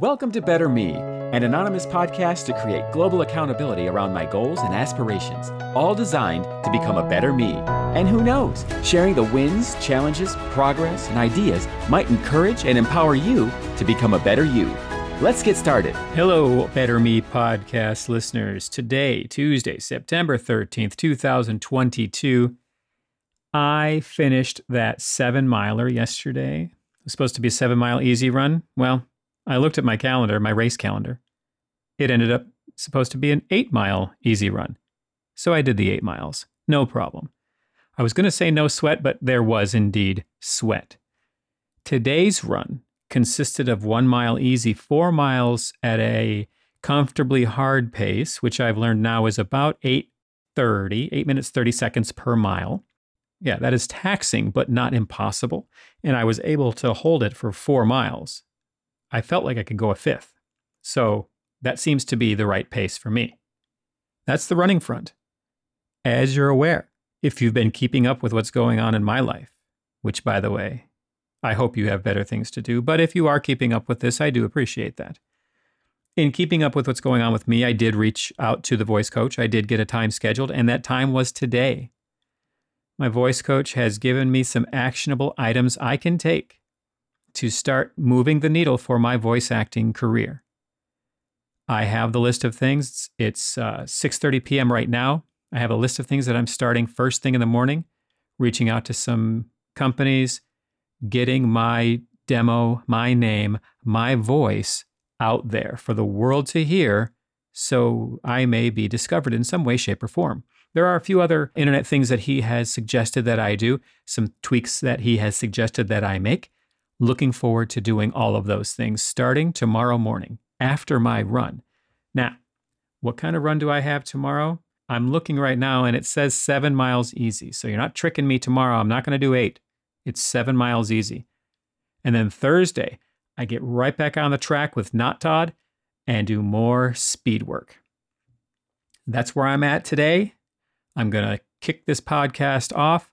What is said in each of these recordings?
Welcome to Better Me, an anonymous podcast to create global accountability around my goals and aspirations, all designed to become a better me. And who knows, sharing the wins, challenges, progress, and ideas might encourage and empower you to become a better you. Let's get started. Hello, Better Me podcast listeners. Today, Tuesday, September 13th, 2022, I finished that seven miler yesterday. It was supposed to be a seven mile easy run. Well, I looked at my calendar, my race calendar. It ended up supposed to be an eight mile easy run. So I did the eight miles. No problem. I was going to say no sweat, but there was indeed sweat. Today's run consisted of one mile easy, four miles at a comfortably hard pace, which I've learned now is about 8.30, 8 minutes 30 seconds per mile. Yeah, that is taxing, but not impossible. And I was able to hold it for four miles. I felt like I could go a fifth. So that seems to be the right pace for me. That's the running front. As you're aware, if you've been keeping up with what's going on in my life, which, by the way, I hope you have better things to do, but if you are keeping up with this, I do appreciate that. In keeping up with what's going on with me, I did reach out to the voice coach. I did get a time scheduled, and that time was today. My voice coach has given me some actionable items I can take to start moving the needle for my voice acting career. I have the list of things. It's uh, 6:30 p.m. right now. I have a list of things that I'm starting first thing in the morning, reaching out to some companies, getting my demo, my name, my voice out there for the world to hear so I may be discovered in some way, shape, or form. There are a few other internet things that he has suggested that I do, some tweaks that he has suggested that I make. Looking forward to doing all of those things starting tomorrow morning after my run. Now, what kind of run do I have tomorrow? I'm looking right now and it says seven miles easy. So you're not tricking me tomorrow. I'm not going to do eight. It's seven miles easy. And then Thursday, I get right back on the track with Not Todd and do more speed work. That's where I'm at today. I'm going to kick this podcast off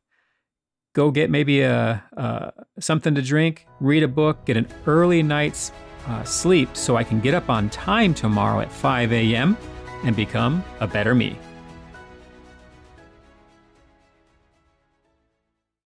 go get maybe a, a, something to drink, read a book, get an early night's uh, sleep so I can get up on time tomorrow at 5 a.m. and become a better me.